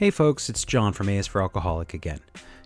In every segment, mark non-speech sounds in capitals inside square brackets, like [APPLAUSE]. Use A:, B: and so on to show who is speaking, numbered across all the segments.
A: Hey folks, it's John from A is for Alcoholic again.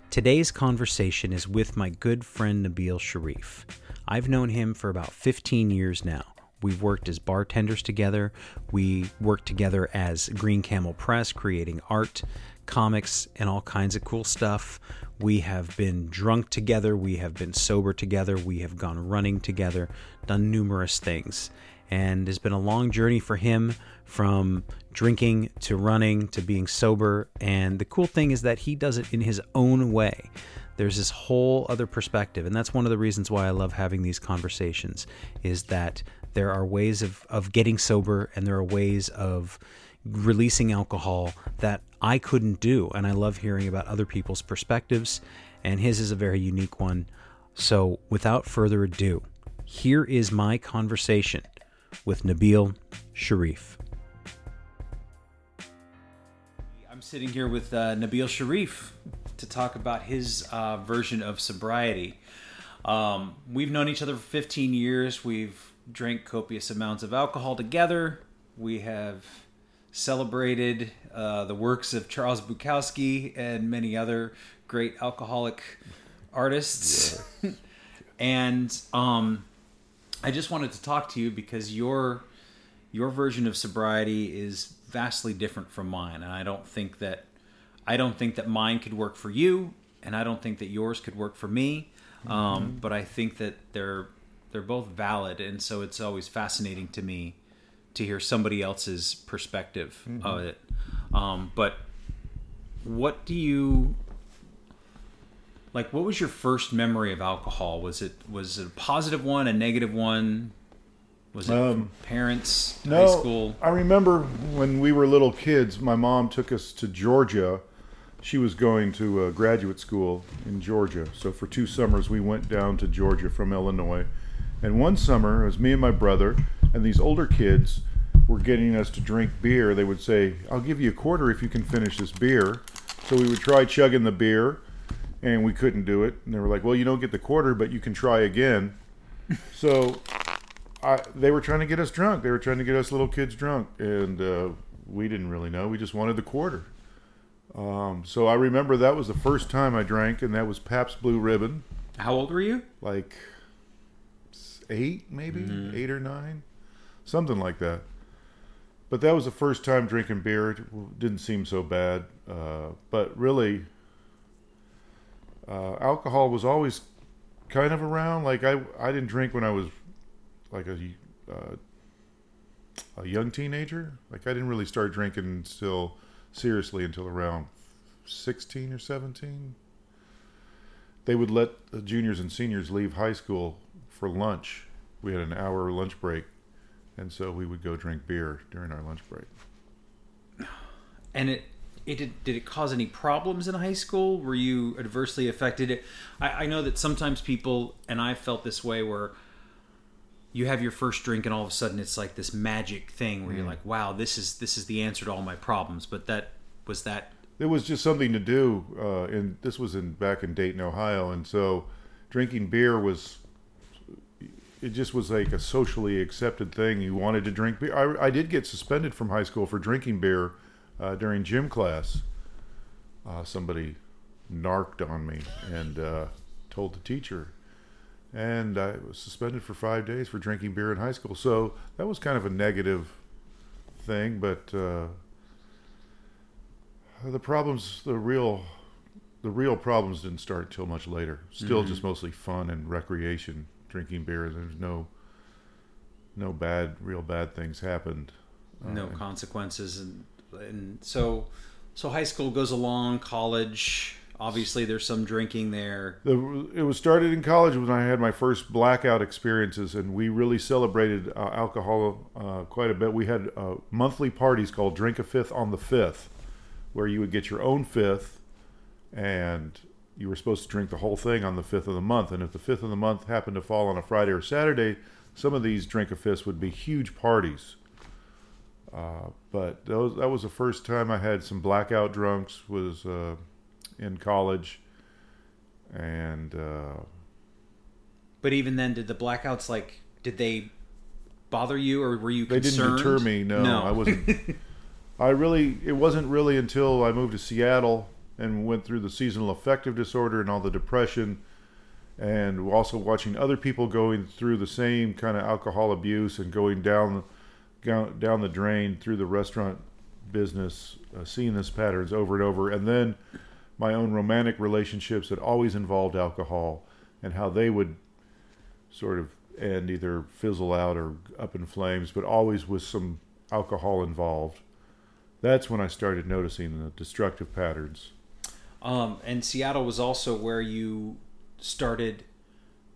A: Today's conversation is with my good friend Nabil Scherief. I've known him for about 15 years now. We've worked as bartenders together. We worked together as Green Camel Press, creating art, comics, and all kinds of cool stuff. We have been drunk together. We have been sober together. We have gone running together, done numerous things. And it's been a long journey for him from drinking to running to being sober. And the cool thing is that he does it in his own way. There's this whole other perspective. And that's one of the reasons why I love having these conversations is that there are ways of, of getting sober and there are ways of releasing alcohol that I couldn't do. And I love hearing about other people's perspectives. And his is a very unique one. So without further ado, here is my conversation with Nabil Scherief. I'm sitting here with uh, Nabil Scherief to talk about his uh, version of sobriety. Um, we've known each other for 15 years. We've drank copious amounts of alcohol together. We have celebrated uh, the works of Charles Bukowski and many other great alcoholic artists. Yes. [LAUGHS] and um, I just wanted to talk to you because your your version of sobriety is vastly different from mine, and I don't think that I don't think that mine could work for you, and I don't think that yours could work for me. Um, mm-hmm. Um, but I think that they're they're both valid, and so it's always fascinating to me to hear somebody else's perspective mm-hmm. of it. Um, but what do you like what was your first memory of alcohol? Was it was it a positive one a negative one? Was it um, parents
B: no,
A: high school?
B: I remember when we were little kids my mom took us to georgia. She was going to a graduate school in georgia. So for two summers we went down to georgia from illinois. And one summer it was me and my brother and these older kids were getting us to drink beer. They would say i'll give you a quarter if you can finish this beer. So we would try chugging the beer and we couldn't do it. And they were like, "Well, you don't get the quarter, but you can try again." [LAUGHS] so, I, they were trying to get us drunk. They were trying to get us little kids drunk, and uh, we didn't really know. We just wanted the quarter. Um, so I remember that was the first time I drank, and that was Pabst Blue Ribbon.
A: How old were you?
B: Like eight, maybe mm-hmm. eight or nine, something like that. But that was the first time drinking beer. It didn't seem so bad, uh, but really, uh, alcohol was always kind of around. Like I, I didn't drink when I was like a uh, a young teenager. Like I didn't really start drinking still seriously until around sixteen or seventeen. They would let the juniors and seniors leave high school for lunch. We had an hour lunch break, and so we would go drink beer during our lunch break.
A: And it it did, did it cause any problems in high school? Were you adversely affected? I, I know that sometimes people, and I felt this way, where you have your first drink and all of a sudden it's like this magic thing where mm. you're like, wow, this is this is the answer to all my problems. But that was that.
B: It was just something to do, uh, and this was in back in Dayton, Ohio, and so drinking beer was it just was like a socially accepted thing. You wanted to drink beer. I, I did get suspended from high school for drinking beer uh, during gym class, uh, somebody narked on me and uh, told the teacher. And I was suspended for five days for drinking beer in high school. So that was kind of a negative thing, but uh, the problems, the real, the real problems didn't start until much later. Still, mm-hmm. just mostly fun and recreation, drinking beer. There's no, no bad, real bad things happened.
A: No uh, consequences and and so so high school goes along, college. Obviously, there's some drinking there.
B: The, it was started in college when I had my first blackout experiences, and we really celebrated uh, alcohol uh, quite a bit. We had uh, monthly parties called Drink a Fifth on the Fifth, where you would get your own fifth, and you were supposed to drink the whole thing on the fifth of the month. And if the fifth of the month happened to fall on a Friday or Saturday, some of these drink a fifths would be huge parties. Uh, but those, that was the first time I had some blackout drunks. Was uh, in college, and. Uh,
A: but even then, did the blackouts like? Did they bother you, or were you?
B: Concerned? They didn't deter me. No, no. I wasn't. I really, it wasn't really until I moved to Seattle and went through the seasonal affective disorder and all the depression, and also watching other people going through the same kind of alcohol abuse and going down, down, the drain through the restaurant business, uh, seeing this patterns over and over, and then my own romantic relationships that always involved alcohol and how they would sort of end either fizzle out or up in flames, but always with some alcohol involved. That's when I started noticing the destructive patterns.
A: Um, and Seattle was also where you started,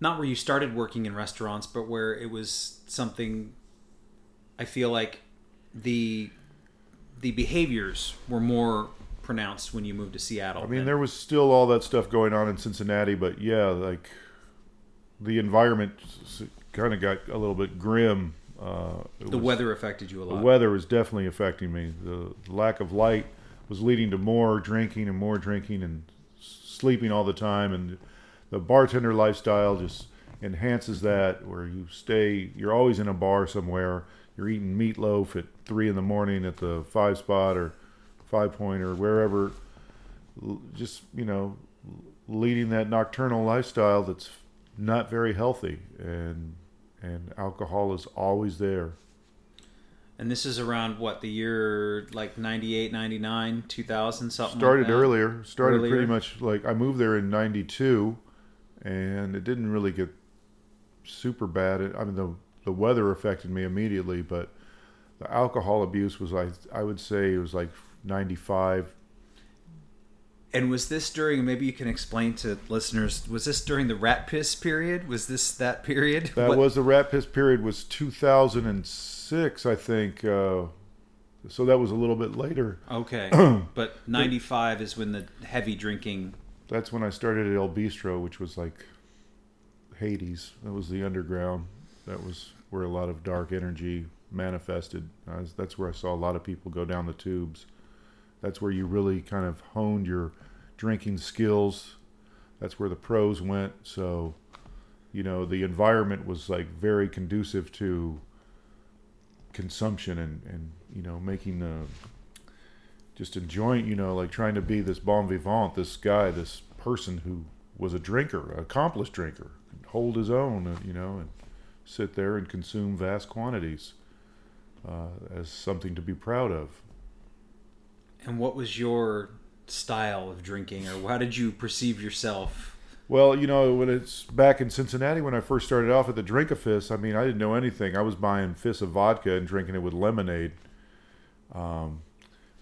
A: not where you started working in restaurants, but where it was something. I feel like the the behaviors were more pronounced when you moved to Seattle.
B: I mean, there was still all that stuff going on in Cincinnati, but yeah, like the environment kind of got a little bit grim. Uh,
A: the was, weather affected you a lot.
B: The weather was definitely affecting me. The lack of light was leading to more drinking and more drinking and sleeping all the time, and the bartender lifestyle just enhances that. Where you stay, you're always in a bar somewhere. You're eating meatloaf at three in the morning at the five spot or five point or wherever. Just you know, leading that nocturnal lifestyle that's not very healthy, and and alcohol is always there.
A: And this is around what the year like 98, 99, 2000 something.
B: Started
A: like
B: earlier. Started
A: earlier.
B: pretty much like I moved there in 92 and it didn't really get super bad. I mean the the weather affected me immediately, but the alcohol abuse was like I would say it was like 95
A: and was this during? Maybe you can explain to listeners. Was this during the rat piss period? Was this that period?
B: That what? was the rat piss period. Was 2006, I think. Uh, so that was a little bit later.
A: Okay, [CLEARS THROAT] but 95 is when the heavy drinking.
B: That's when I started at Il Bistro, which was like Hades. That was the underground. That was where a lot of dark energy manifested. Was, that's where I saw a lot of people go down the tubes that's where you really kind of honed your drinking skills. That's where the pros went. So, you know, the environment was like very conducive to consumption and, and you know, making the just enjoying, you know, like trying to be this bon vivant, this guy, this person who was a drinker, accomplished drinker, hold his own, uh, you know, and sit there and consume vast quantities uh, as something to be proud of.
A: And what was your style of drinking, or how did you perceive yourself?
B: Well, you know, when it's back in Cincinnati when I first started off at the Drink a Fifth, I mean, I didn't know anything. I was buying fists of vodka and drinking it with lemonade. Um,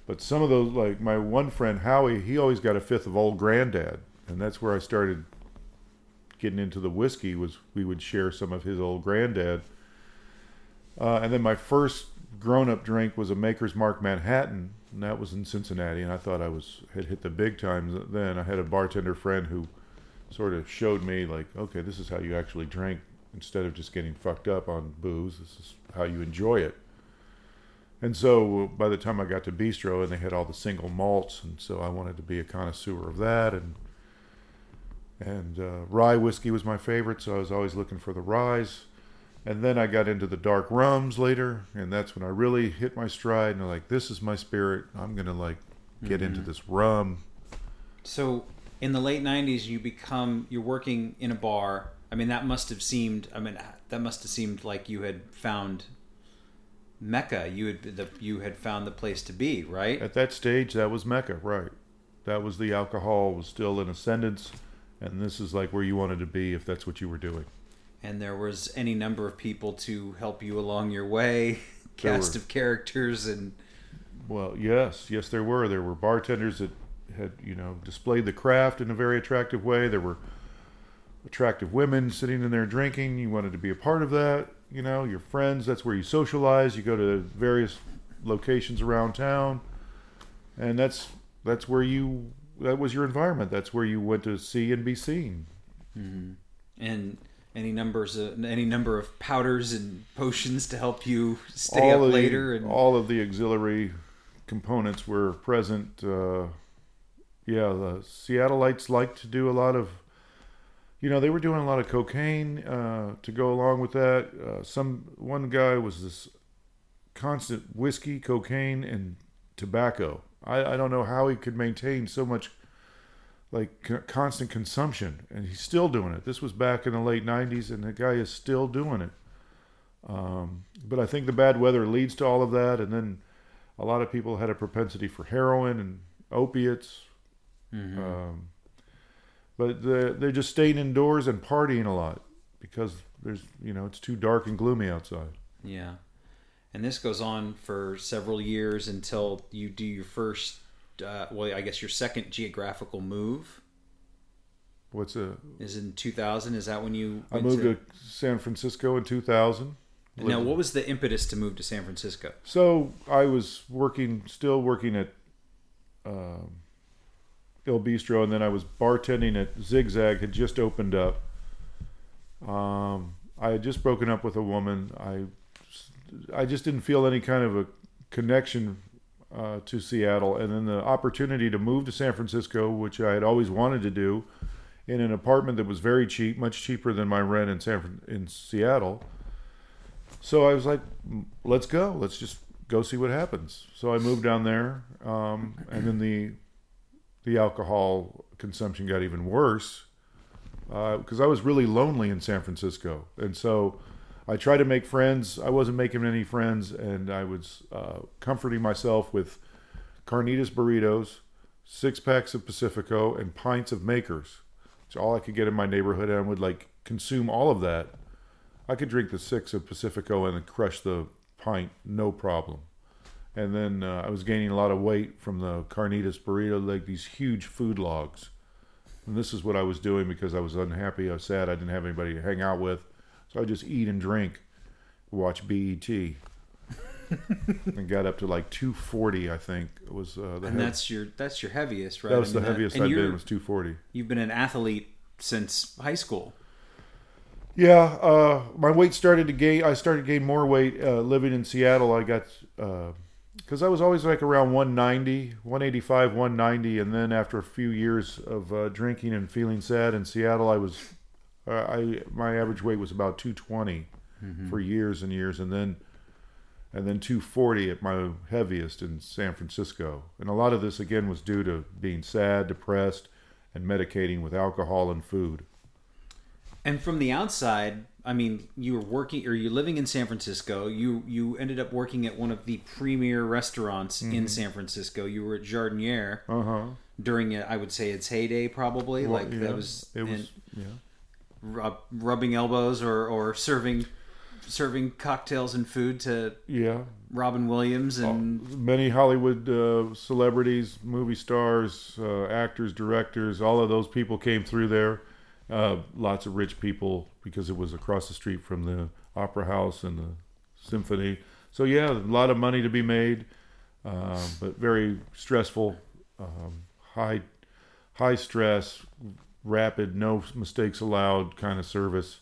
B: but some of those, like my one friend Howie, he always got a fifth of Old Granddad, and that's where I started getting into the whiskey. Was we would share some of his Old Granddad, uh, and then my first grown-up drink was a Maker's Mark Manhattan, and that was in Cincinnati. And I thought I was had hit the big times then. I had a bartender friend who sort of showed me like, okay, this is how you actually drink instead of just getting fucked up on booze. This is how you enjoy it. And so by the time I got to Bistro, and they had all the single malts, and so I wanted to be a connoisseur of that, and and uh, rye whiskey was my favorite, so I was always looking for the ryes. And then I got into the dark rums later, and that's when I really hit my stride. And I'm like, this is my spirit. I'm gonna like get mm-hmm. into this rum.
A: So in the late '90s, you become you're working in a bar. I mean, that must have seemed. I mean, that must have seemed like you had found Mecca. You had the you had found the place to be, right?
B: At that stage, that was Mecca, right? That was the alcohol was still in ascendance, and this is like where you wanted to be if that's what you were doing.
A: And there was any number of people to help you along your way [LAUGHS] cast were, of characters and
B: well yes yes there were. There were bartenders that had you know displayed the craft in a very attractive way. There were attractive women sitting in there drinking. You wanted to be a part of that you know your friends that's where you socialize. You go to various locations around town. And that's that's where you that was your environment that's where you went to see and be seen
A: mm-hmm. and any numbers of, any number of powders and potions to help you stay all up later
B: and all of the auxiliary components were present uh, yeah the seattleites liked to do a lot of you know they were doing a lot of cocaine uh, to go along with that uh, some one guy was this constant whiskey cocaine and tobacco. I, I don't know how he could maintain so much like constant consumption, and he's still doing it. This was back in the late '90s, and the guy is still doing it. Um, but I think the bad weather leads to all of that, and then a lot of people had a propensity for heroin and opiates.
A: Mhm.
B: Um, but they're, they're just staying indoors and partying a lot because there's you know it's too dark and gloomy outside.
A: Yeah. And this goes on for several years until you do your first, uh, well, I guess your second geographical move
B: What's a
A: is in 2000. Is that when you
B: I moved to San Francisco in 2000.
A: Now, what was the impetus to move to San Francisco?
B: So I was working, still working at um, Il Bistro, and then I was bartending at Zigzag. Had just opened up. Um, I had just broken up with a woman. I, I just didn't feel any kind of a connection uh, to Seattle, and then the opportunity to move to San Francisco, which I had always wanted to do, in an apartment that was very cheap, much cheaper than my rent in San in Seattle. So I was like, let's go. Let's just go see what happens. So I moved down there, um, and then the the alcohol consumption got even worse because I was really lonely in San Francisco, and so I tried to make friends. I wasn't making any friends, and I was uh, comforting myself with carnitas burritos, six packs of Pacifico, and pints of Makers. It's all I could get in my neighborhood, and I would like consume all of that. I could drink the six of Pacifico and crush the pint, no problem. And then uh, I was gaining a lot of weight from the carnitas burrito, like these huge food logs. And this is what I was doing because I was unhappy. I was sad. I didn't have anybody to hang out with. So I just eat and drink, watch BET. [LAUGHS] and got up to like 240, I think. It was uh, the
A: And
B: heav-
A: that's your that's your heaviest, right?
B: that was
A: I
B: the
A: mean, that-
B: heaviest
A: and
B: I'd
A: you're-
B: been was 240.
A: You've been an athlete since high school.
B: Yeah, uh, my weight started to gain. I started to gain more weight uh, living in Seattle. I got because I was always like around 190, 185, 190, and then after a few years of uh, drinking and feeling sad in Seattle, I was uh, I my average weight was about 220 for years and years, and then and then 240 at my heaviest in San Francisco. And a lot of this again was due to being sad, depressed, and medicating with alcohol and food.
A: And from the outside, I mean, you were working or you're living in San Francisco. You you ended up working at one of the premier restaurants
B: Mm-hmm.
A: in San Francisco. You were at Jardiniere
B: Uh huh.
A: during. I would say its heyday, probably.
B: Well,
A: like
B: yeah,
A: that was,
B: it was
A: and
B: yeah.
A: Rub, rubbing elbows or or serving serving cocktails and food to
B: Yeah,
A: Robin Williams and
B: many Hollywood uh, celebrities, movie stars, uh, actors, directors, all of those people came through there. Uh, lots of rich people because it was across the street from the opera house and the symphony. So yeah, a lot of money to be made, uh, but very stressful, um, high, high stress, rapid, no mistakes allowed kind of service,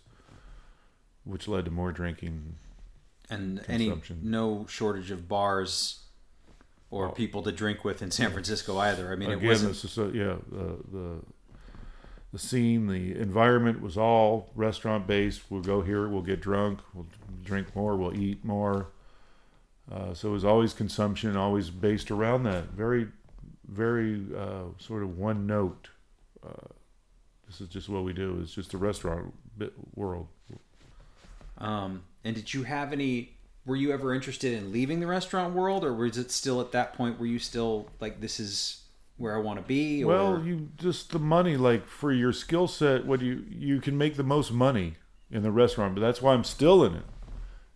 B: which led to more drinking.
A: and any no shortage of bars or people to drink with in San Francisco either. I mean, it
B: Again,
A: wasn't.
B: this a, yeah the, the the scene, the environment was all restaurant based. We'll go here, we'll get drunk, we'll drink more, we'll eat more. Uh, so it was always consumption, always based around that. Very, very uh, sort of one note. Uh, this is just what we do. It's just a restaurant world.
A: Um, and did you have any? Were you ever interested in leaving the restaurant world, or was it still at that point where you still like this is where I want to be? Or,
B: Well, you just the money, like for your skill set, what you you can make the most money in the restaurant, but that's why I'm still in it,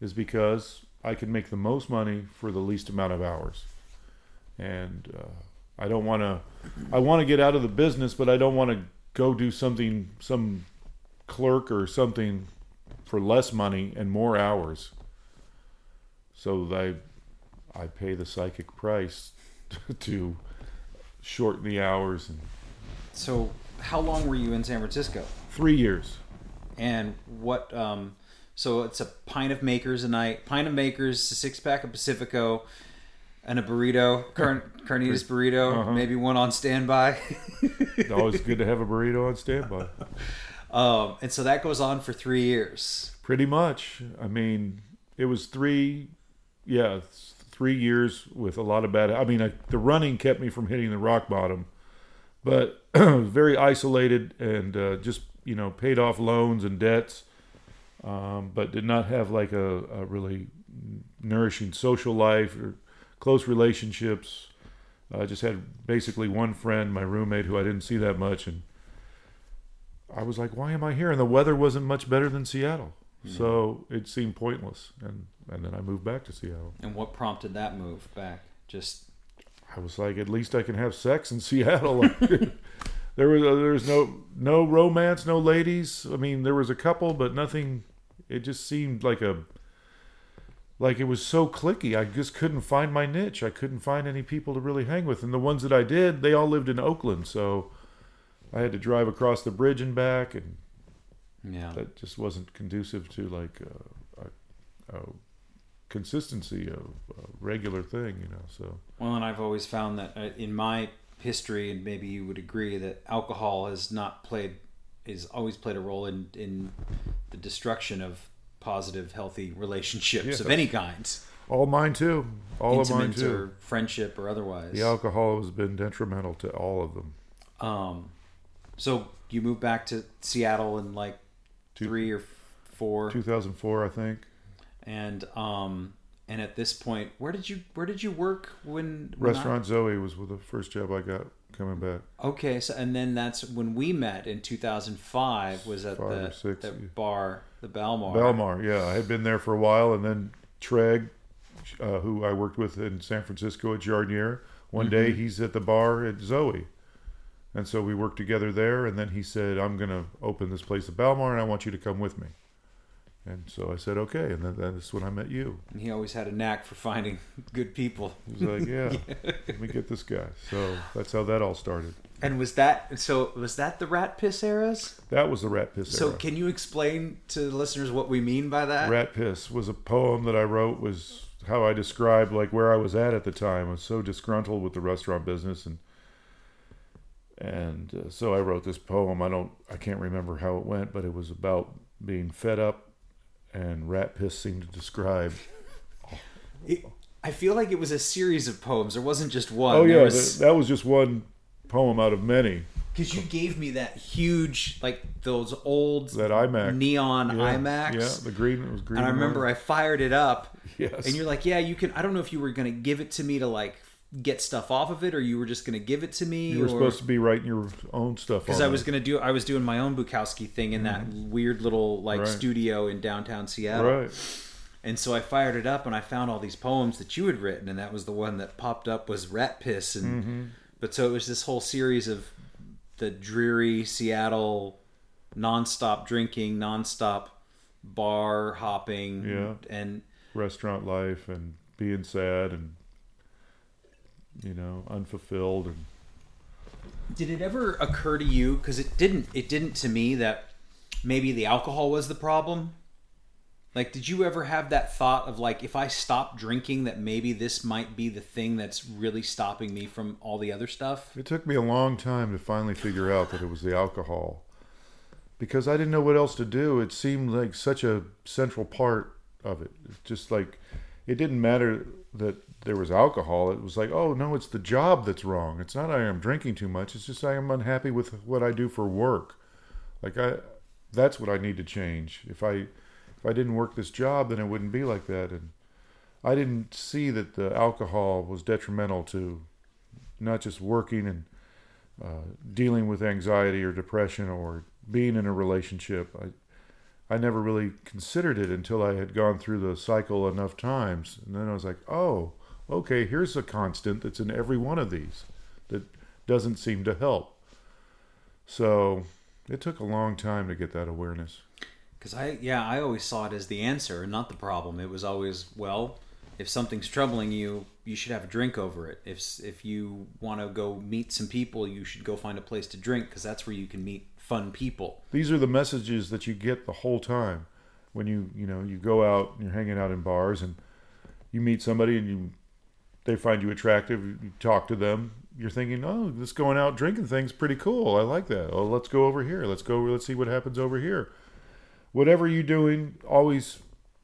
B: is because I can make the most money for the least amount of hours, and uh, I don't want to. I want to get out of the business, but I don't want to go do something, some clerk or something for less money and more hours. So I, I pay the psychic price [LAUGHS] to shorten the hours and
A: so how long were you in San Francisco?
B: three years.
A: And what? Um, so it's a pint of Makers a night, pint of Makers, a six pack of Pacifico, and a burrito, car- carnitas burrito,
B: Uh-huh.
A: maybe one on standby.
B: It's always good to have a burrito on standby. [LAUGHS]
A: um, and so that goes on for three years.
B: Pretty much. I mean, it was three, yeah, three years with a lot of bad. I mean, I, the running kept me from hitting the rock bottom, but [CLEARS THROAT] very isolated and uh, just you know paid off loans and debts, um, but did not have like a, a really nourishing social life or close relationships. I just had basically one friend, my roommate, who I didn't see that much, and I was like, "Why am I here?" And the weather wasn't much better than Seattle, mm-hmm. so it seemed pointless. And and then I moved back to Seattle.
A: And what prompted that move back? Just
B: I was like, at least I can have sex in [LAUGHS] Seattle. [LAUGHS] there was there was no no romance, no ladies. I mean, there was a couple, but nothing. It just seemed like a like it was so clicky. I just couldn't find my niche. I couldn't find any people to really hang with, and the ones that I did, they all lived in Oakland, so I had to drive across the bridge and back, and
A: yeah.
B: that just wasn't conducive to like a, a, a consistency of a regular thing, you know. So
A: Well, and I've always found that uh, in my history, and maybe you would agree, that alcohol has not played, is always played a role in in the destruction of positive, healthy relationships of any kind,
B: all mine too, all of mine too.
A: or friendship or otherwise.
B: The alcohol has been detrimental to all of them.
A: Um, so you moved back to Seattle in like
B: Two-
A: three or four,
B: 2004, I think.
A: and um, and at this point, where did you where did you work when when I-
B: Restaurant Zoe was the first job I got coming back.
A: Okay, so and then that's when we met in 2005 was at
B: Five
A: the,
B: six,
A: the
B: yeah.
A: bar, the Belmar.
B: Belmar, yeah, I had been there for a while, and then Treg, uh, who I worked with in San Francisco at Jardiniere, one day
A: Mm-hmm.
B: he's at the bar at Zoe, and so we worked together there. And then he said, "I'm going to open this place at Belmar, and I want you to come with me." And so I said, "Okay," and then that's when I met you.
A: And he always had a knack for finding [LAUGHS] good people.
B: He was like, [LAUGHS] "Yeah, let me get this guy." So that's how that all started.
A: And was that so? Was that the rat piss eras?
B: That was the Rat Piss
A: So
B: era.
A: can you explain to the listeners what we mean by that?
B: Rat Piss was a poem that I wrote was how I described like where I was at at the time. I was so disgruntled with the restaurant business and and uh, so I wrote this poem. I don't I can't remember how it went, but it was about being fed up and rat piss seemed to describe. [LAUGHS]
A: It- I feel like it was a series of poems. There wasn't just one.
B: Oh yeah,
A: was-
B: that, that was just one poem out of many.
A: Because you gave me that huge, like those old
B: That iMac
A: neon
B: yeah,
A: IMAX.
B: Yeah, the green it was green.
A: and I remember I fired it up,
B: Yes.
A: and you're like, "Yeah, you can." I don't know if you were gonna give it to me to like get stuff off of it, or you were just gonna give it to me.
B: you were
A: or,
B: supposed to be writing your own stuff
A: because I was gonna do. I was doing my own Bukowski thing in that weird little like
B: Right.
A: studio in downtown Seattle,
B: right.
A: and so I fired it up, and I found all these poems that you had written, and that was the one that popped up was Rat Piss, and
B: Mm-hmm.
A: but so it was this whole series of the dreary Seattle nonstop drinking, nonstop bar hopping,
B: Yeah.
A: and
B: restaurant life and being sad and you know unfulfilled and
A: Did it ever occur to you? Because it didn't. It didn't to me that maybe the alcohol was the problem. Like, did you ever have that thought of like, if I stop drinking, that maybe this might be the thing that's really stopping me from all the other stuff?
B: it took me a long time to finally figure out that it was the alcohol because i didn't know what else to do it seemed like such a central part of it it's just like it didn't matter that there was alcohol it was like oh no it's the job that's wrong. It's not i am drinking too much it's just i am unhappy with what i do for work. Like i that's what i need to change. If i if i didn't work this job then it wouldn't be like that. And i didn't see that the alcohol was detrimental to not just working and uh, dealing with anxiety or depression or being in a relationship. I, I never really considered it until I had gone through the cycle enough times, and then I was like, oh, okay, here's a constant that's in every one of these that doesn't seem to help. So it took a long time to get that awareness.
A: Because I, yeah, I always saw it as the answer and not the problem. It was always, well, if something's troubling you, you should have a drink over it. If if you want to go meet some people, you should go find a place to drink because that's where you can meet fun people.
B: these are the messages that you get the whole time when you you know you go out and you're hanging out in bars and you meet somebody and you they find you attractive you talk to them you're thinking oh this going out drinking thing's pretty cool i like that oh let's go over here let's go let's see what happens over here whatever you're doing always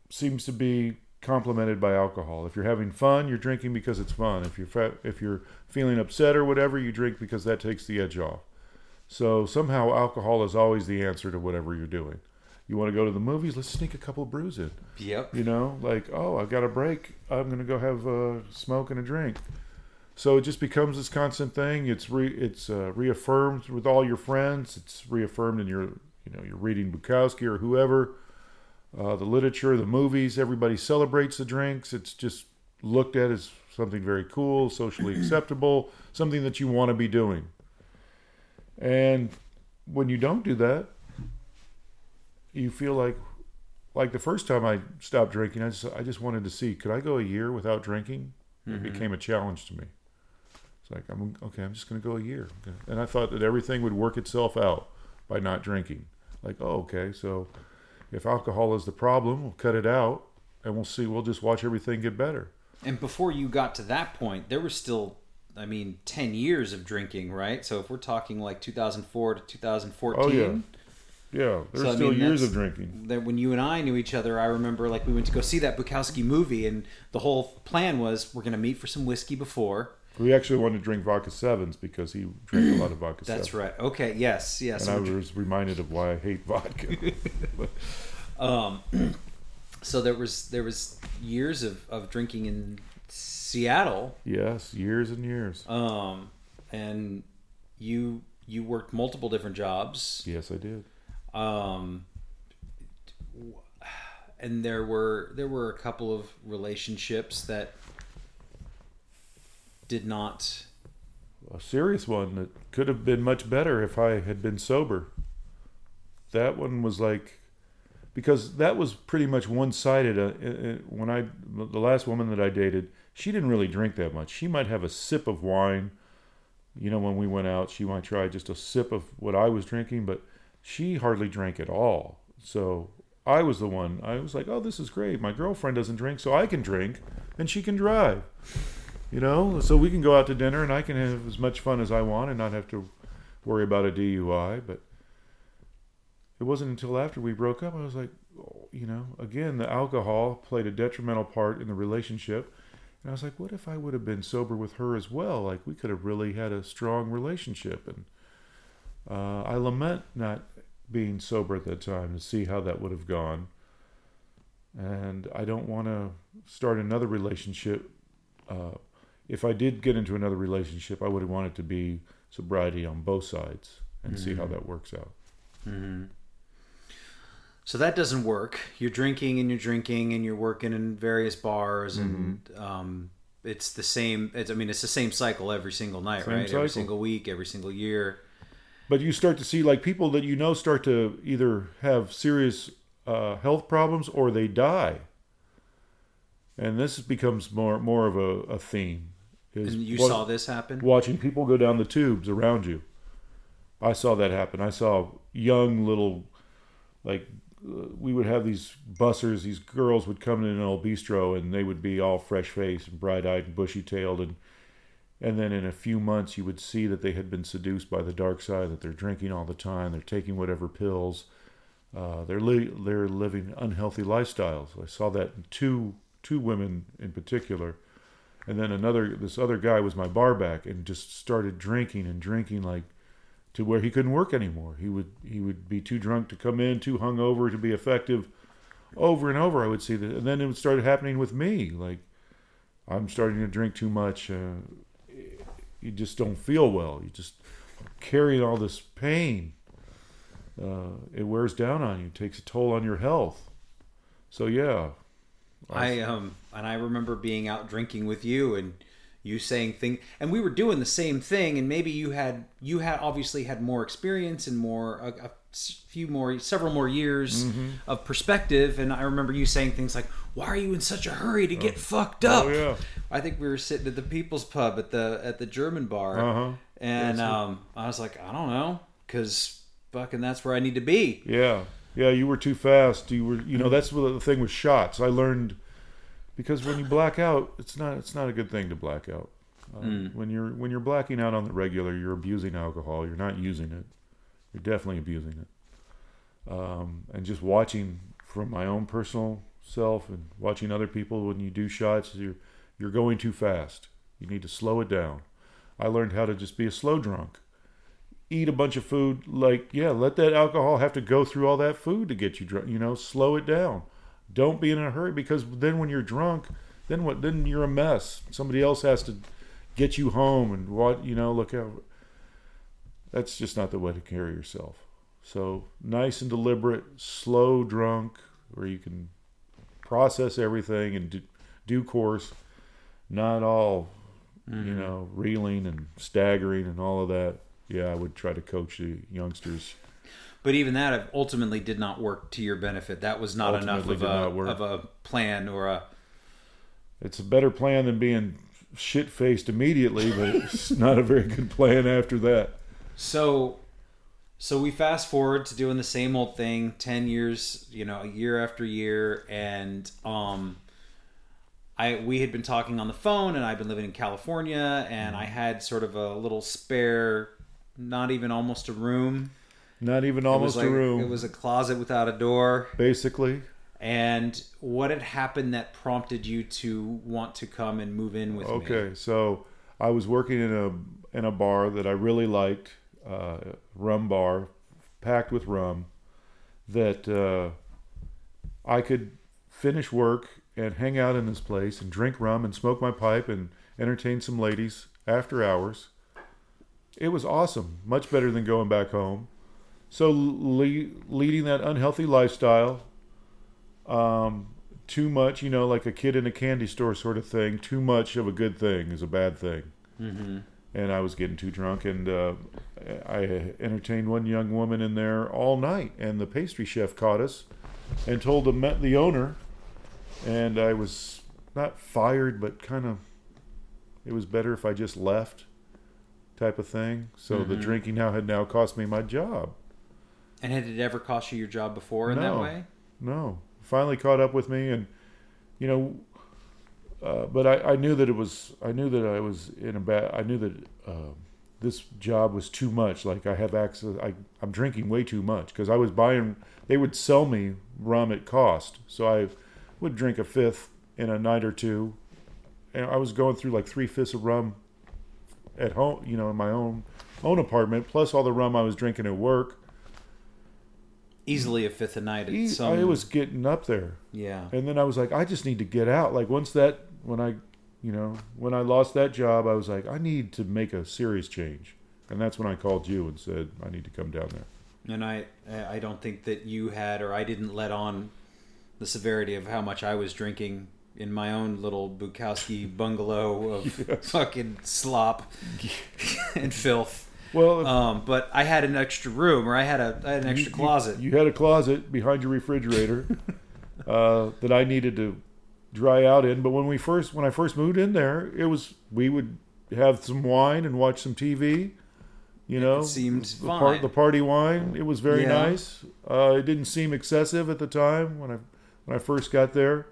B: seems to be complemented by alcohol. If you're having fun, you're drinking because it's fun. If you're if you're feeling upset or whatever, you drink because that takes the edge off. So somehow alcohol is always the answer to whatever you're doing. You want to go to the movies? Let's sneak a couple brews in.
A: Yep.
B: You know, like oh, I've got a break. I'm gonna go have a smoke and a drink. So it just becomes this constant thing. It's re, it's uh, reaffirmed with all your friends. It's reaffirmed in your you know you're reading Bukowski or whoever, uh, the literature, the movies. Everybody celebrates the drinks. It's just looked at as something very cool, socially acceptable, something that you want to be doing. And when you don't do that, you feel like like the first time I stopped drinking, I just I just wanted to see could I go a year without drinking. It mm-hmm. became a challenge to me. It's like I'm okay. I'm just going to go a year, and I thought that everything would work itself out by not drinking. Like, oh, okay, so if alcohol is the problem, we'll cut it out, and we'll see. We'll just watch everything get better.
A: And before you got to that point, there was still, I mean, 10 years of drinking, right? So if we're talking like 2004 to 2014.
B: Oh, yeah. Yeah, there's
A: So, I
B: still
A: mean,
B: years of drinking.
A: That when you and I knew each other, I remember like we went to go see that Bukowski movie, and the whole plan was we're going to meet for some whiskey before.
B: We actually wanted to drink vodka sevens because he drank a lot of vodka [CLEARS THROAT]
A: That's
B: sevens.
A: right. Okay. Yes. Yes.
B: And I was reminded of why I hate vodka. [LAUGHS] [LAUGHS]
A: Um, [CLEARS THROAT] so there was there was years of, of drinking in Seattle,
B: yes, years and years.
A: um, and you you worked multiple different jobs,
B: Yes, I did.
A: um, and there were there were a couple of relationships that did not.
B: a serious one that could have been much better if I had been sober. That one was like, because that was pretty much one sided. Uh, uh, when I, the last woman that I dated, she didn't really drink that much. She might have a sip of wine. You know, when we went out, she might try just a sip of what I was drinking, but she hardly drank at all. So I was the one, I was like, oh, this is great. My girlfriend doesn't drink, so I can drink and she can drive you know so we can go out to dinner and i can have as much fun as i want and not have to worry about a dui but it wasn't until after we broke up i was like oh, you know again the alcohol played a detrimental part in the relationship. And i was like what if i would have been sober with her as well? Like we could have really had a strong relationship. And uh, i lament not being sober at that time to see how that would have gone. And i don't want to start another relationship uh, if I did get into another relationship, I would want it to be sobriety on both sides and see how that works out.
A: So that doesn't work. You're drinking and you're drinking and you're working in various bars and um, it's the same. It's, I mean, it's the same cycle every single night,
B: Same
A: right?
B: cycle.
A: Every single week, every single year.
B: But you start to see like people that you know start to either have serious uh, health problems or they die, and this becomes more more of a, a theme. Is
A: And you saw this happen.
B: watching people go down the tubes around you. I saw that happen. I saw young little, like, we would have these bussers, these girls would come in an old bistro and they would be all fresh faced and bright eyed and bushy tailed. And, and then in a few months, you would see that they had been seduced by the dark side, that they're drinking all the time, they're taking whatever pills, uh, they're, li- they're living unhealthy lifestyles. I saw that in two, two women in particular and then another this other guy was my bar back and just started drinking and drinking like to where he couldn't work anymore. He would he would be too drunk to come in too hungover to be effective. Over and over i would see that and then it started happening with me. Like i'm starting to drink too much uh, you just don't feel well. You just carrying all this pain. Uh, it wears down on you takes a toll on your health. So yeah.
A: I um and I remember being out drinking with you and you saying things and we were doing the same thing and maybe you had you had obviously had more experience and more a, a few more several more years
B: Mm-hmm.
A: of perspective and I remember you saying things like why are you in such a hurry to get fucked up
B: Oh, yeah.
A: I think we were sitting at the People's Pub at the at the German bar
B: Uh-huh.
A: and um I was like I don't know cuz fucking that's where I need to be
B: Yeah, yeah, you were too fast. You were, you know, that's the thing with shots. I learned because when you black out, it's not it's not a good thing to black out. Um, When you're when you're blacking out on the regular, you're abusing alcohol. You're not using it. You're definitely abusing it. Um, and just watching from my own personal self and watching other people when you do shots, you're you're going too fast. You need to slow it down. I learned how to just be a slow drunk. Eat a bunch of food, like yeah, let that alcohol have to go through all that food to get you drunk. You know, slow it down. Don't be in a hurry because then when you're drunk, then what? Then you're a mess. Somebody else has to get you home and what you know. Look how that's just not the way to carry yourself. So nice and deliberate, slow drunk, where you can process everything in due course, not all mm-hmm. you know reeling and staggering and all of that. Yeah, I would try to coach the youngsters.
A: But even that ultimately did not work to your benefit. That was not ultimately enough of a, of a plan or a.
B: It's a better plan than being shit faced immediately, but it's [LAUGHS] not a very good plan after that.
A: So, so we fast forward to doing the same old thing, ten years, you know, year after year, and um, I we had been talking on the phone, and I've been living in California, and I had sort of a little spare, not even almost a room.
B: Not even almost like, a room.
A: It was a closet without a door.
B: Basically.
A: And what had happened that prompted you to want to come and move in with
B: okay, me? Okay, so I was working in a in a bar that I really liked uh, rum bar, packed with rum, that uh, I could finish work and hang out in this place and drink rum and smoke my pipe and entertain some ladies after hours. It was awesome, much better than going back home. So le- leading that unhealthy lifestyle, um, too much, you know, like a kid in a candy store sort of thing. Too much of a good thing is a bad thing. Mm-hmm and I was getting too drunk, and uh, I entertained one young woman in there all night, and the pastry chef caught us and told the the owner, and I was not fired, but kind of it was better if I just left, type of thing. So mm-hmm. the drinking now had now cost me my job.
A: And had it ever cost you your job before in
B: no,
A: that way?
B: No. Finally caught up with me, and you know uh, but I, I, knew that it was I knew that I was in a bad I knew that uh, this job was too much. Like I have access I, I'm drinking way too much because I was buying they would sell me rum at cost. So I would drink a fifth in a night or two. And I was going through like three fifths of rum at home you know in my own own apartment plus all the rum I was drinking at work
A: easily a fifth a night.
B: At some... I was getting up there.
A: Yeah.
B: And then I was like, I just need to get out. Like once that when I, you know, when I lost that job, I was like, I need to make a serious change, and that's when I called you and said I need to come down there.
A: And I, I don't think that you had, or I didn't let on the severity of how much I was drinking in my own little Bukowski bungalow of [LAUGHS] yes. fucking slop [LAUGHS] and filth. Well, um, but I had an extra room, or I had a I had an extra
B: you,
A: closet.
B: You, you, had a closet behind your refrigerator [LAUGHS] uh, that I needed to dry out in. But when we first when I first moved in there, it was we would have some wine and watch some TV. You know,
A: it seemed
B: the, part, the party wine. It was very yeah. nice. Uh, it didn't seem excessive at the time when I when I first got there.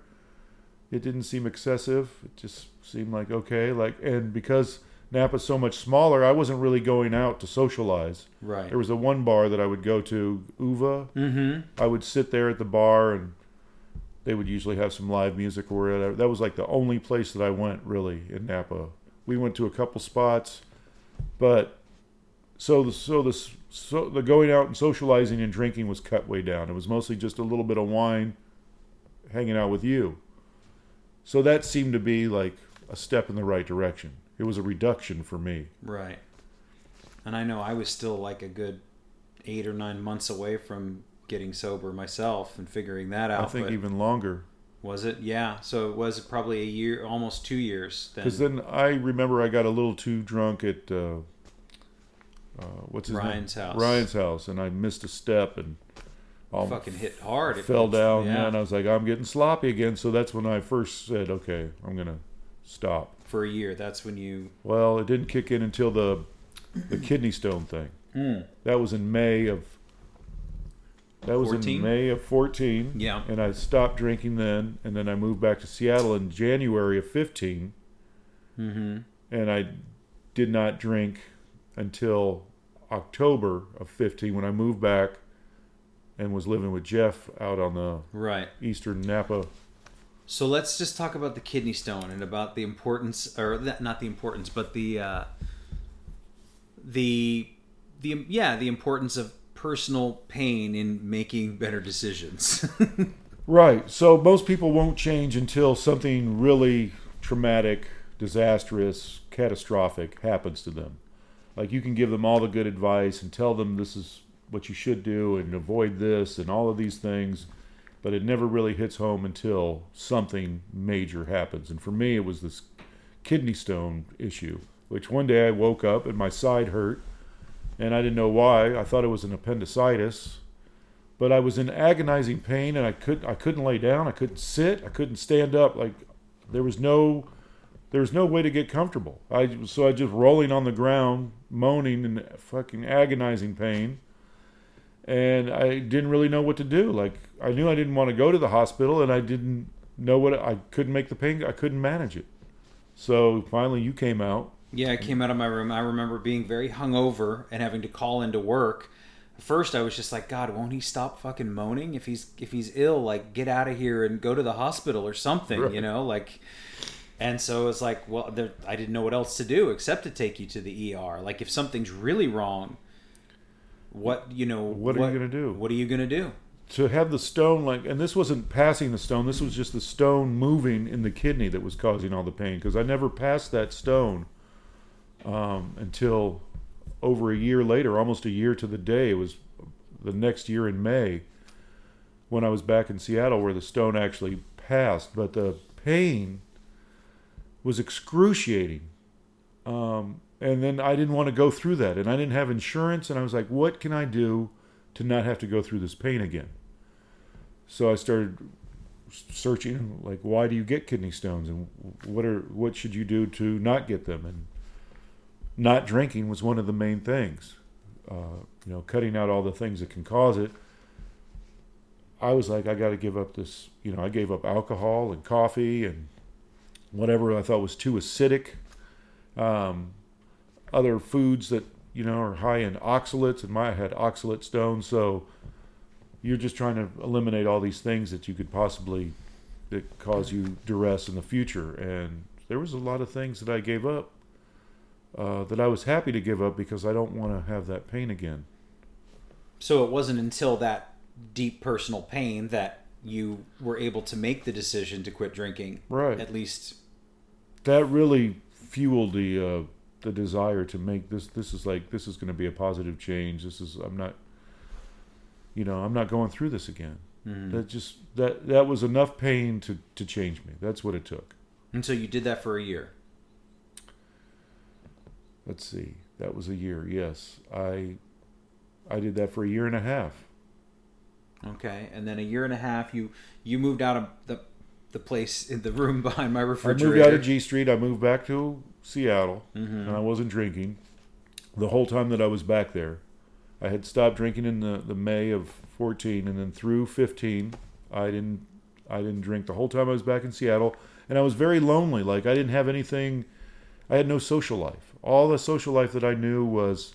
B: It didn't seem excessive. It just seemed like okay. Like and because Napa's so much smaller, I wasn't really going out to socialize.
A: Right.
B: There was a one bar that I would go to, Uva.
A: Mm-hmm.
B: I would sit there at the bar and they would usually have some live music or whatever. That was like the only place that I went really in Napa. We went to a couple spots, but so the so the so the going out and socializing and drinking was cut way down. It was mostly just a little bit of wine, hanging out with you. So that seemed to be like a step in the right direction. It was a reduction for me.
A: Right. And I know I was still like a good eight or nine months away from getting sober myself and figuring that out.
B: I think even longer.
A: Was it? Yeah. So it was probably a year, almost two years.
B: Because then. then. I remember I got a little too drunk at uh, uh, what's his
A: Ryan's
B: name?
A: house.
B: Ryan's house, and I missed a step and
A: fucking hit hard.
B: It fell down, yeah. and I was like, I'm getting sloppy again. So that's when I first said, okay, I'm gonna stop
A: for a year. That's when you.
B: Well, it didn't kick in until the the kidney stone thing.
A: Mm.
B: That was in May of that was 14? in May of 14.
A: Yeah.
B: And I stopped drinking then. And then I moved back to Seattle in January of 15.
A: Mm-hmm.
B: And I did not drink until October of 15 when I moved back and was living with Jeff out on the
A: right
B: eastern Napa
A: So let's just talk about the kidney stone and about the importance, or th- not the importance, but the uh, the the yeah the importance of personal pain in making better decisions. [LAUGHS]
B: Right. So most people won't change until something really traumatic, disastrous, catastrophic happens to them. Like you can give them all the good advice and tell them this is what you should do and avoid this and all of these things, but it never really hits home until something major happens. And for me, it was this kidney stone issue, which one day I woke up and my side hurt and I didn't know why. I thought it was an appendicitis but I was in agonizing pain and I couldn't I couldn't lay down, I couldn't sit, I couldn't stand up. Like there was no there was no way to get comfortable. I so I just rolling on the ground, moaning in fucking agonizing pain, and I didn't really know what to do. Like I knew I didn't want to go to the hospital, and I didn't know what I couldn't make the pain. I couldn't manage it. So finally, you came out.
A: Yeah, I came out of my room. I remember being very hungover and having to call into work first I was just like, God, won't he stop fucking moaning? If he's if he's ill, like get out of here and go to the hospital or something, right. you know, like. And so it's like, well, there, I didn't know what else to do except to take you to the ER. Like, if something's really wrong, what you know,
B: what, what are you gonna do?
A: What are you gonna do?
B: To have the stone like, and this wasn't passing the stone. This was just the stone moving in the kidney that was causing all the pain. Because I never passed that stone um, until over a year later, almost a year to the day, it was the next year in May when I was back in Seattle where the stone actually passed. But the pain was excruciating. Um, and then I didn't want to go through that. And I didn't have insurance. And I was like, what can I do to not have to go through this pain again? So I started searching like why do you get kidney stones and what are what should you do to not get them and not drinking was one of the main things. Uh, you know, cutting out all the things that can cause it. I was like, I got to give up this. You know, I gave up alcohol and coffee and whatever I thought was too acidic. Um, other foods that you know are high in oxalates, and my had oxalate stones. So you're just trying to eliminate all these things that you could possibly that cause you duress in the future. And there was a lot of things that I gave up uh, that I was happy to give up because I don't want to have that pain again.
A: So it wasn't until that deep personal pain that you were able to make the decision to quit drinking.
B: Right.
A: At least
B: that really fueled the uh, the desire to make this. This is like this is going to be a positive change. This is I'm not. You know, I'm not going through this again. Mm-hmm. That just that that was enough pain to to change me. That's what it took.
A: And so you did that for a year
B: let's see, that was a year. Yes, I I did that for a year and a half.
A: Okay, and then a year and a half, you you moved out of the the place in the room [LAUGHS] behind my refrigerator.
B: I moved out of G Street. I moved back to Seattle, mm-hmm. and I wasn't drinking the whole time that I was back there. I had stopped drinking in the, the May of 14, and then through 15, I didn't I didn't drink the whole time I was back in Seattle, and I was very lonely. Like I didn't have anything. I had no social life all the social life that I knew was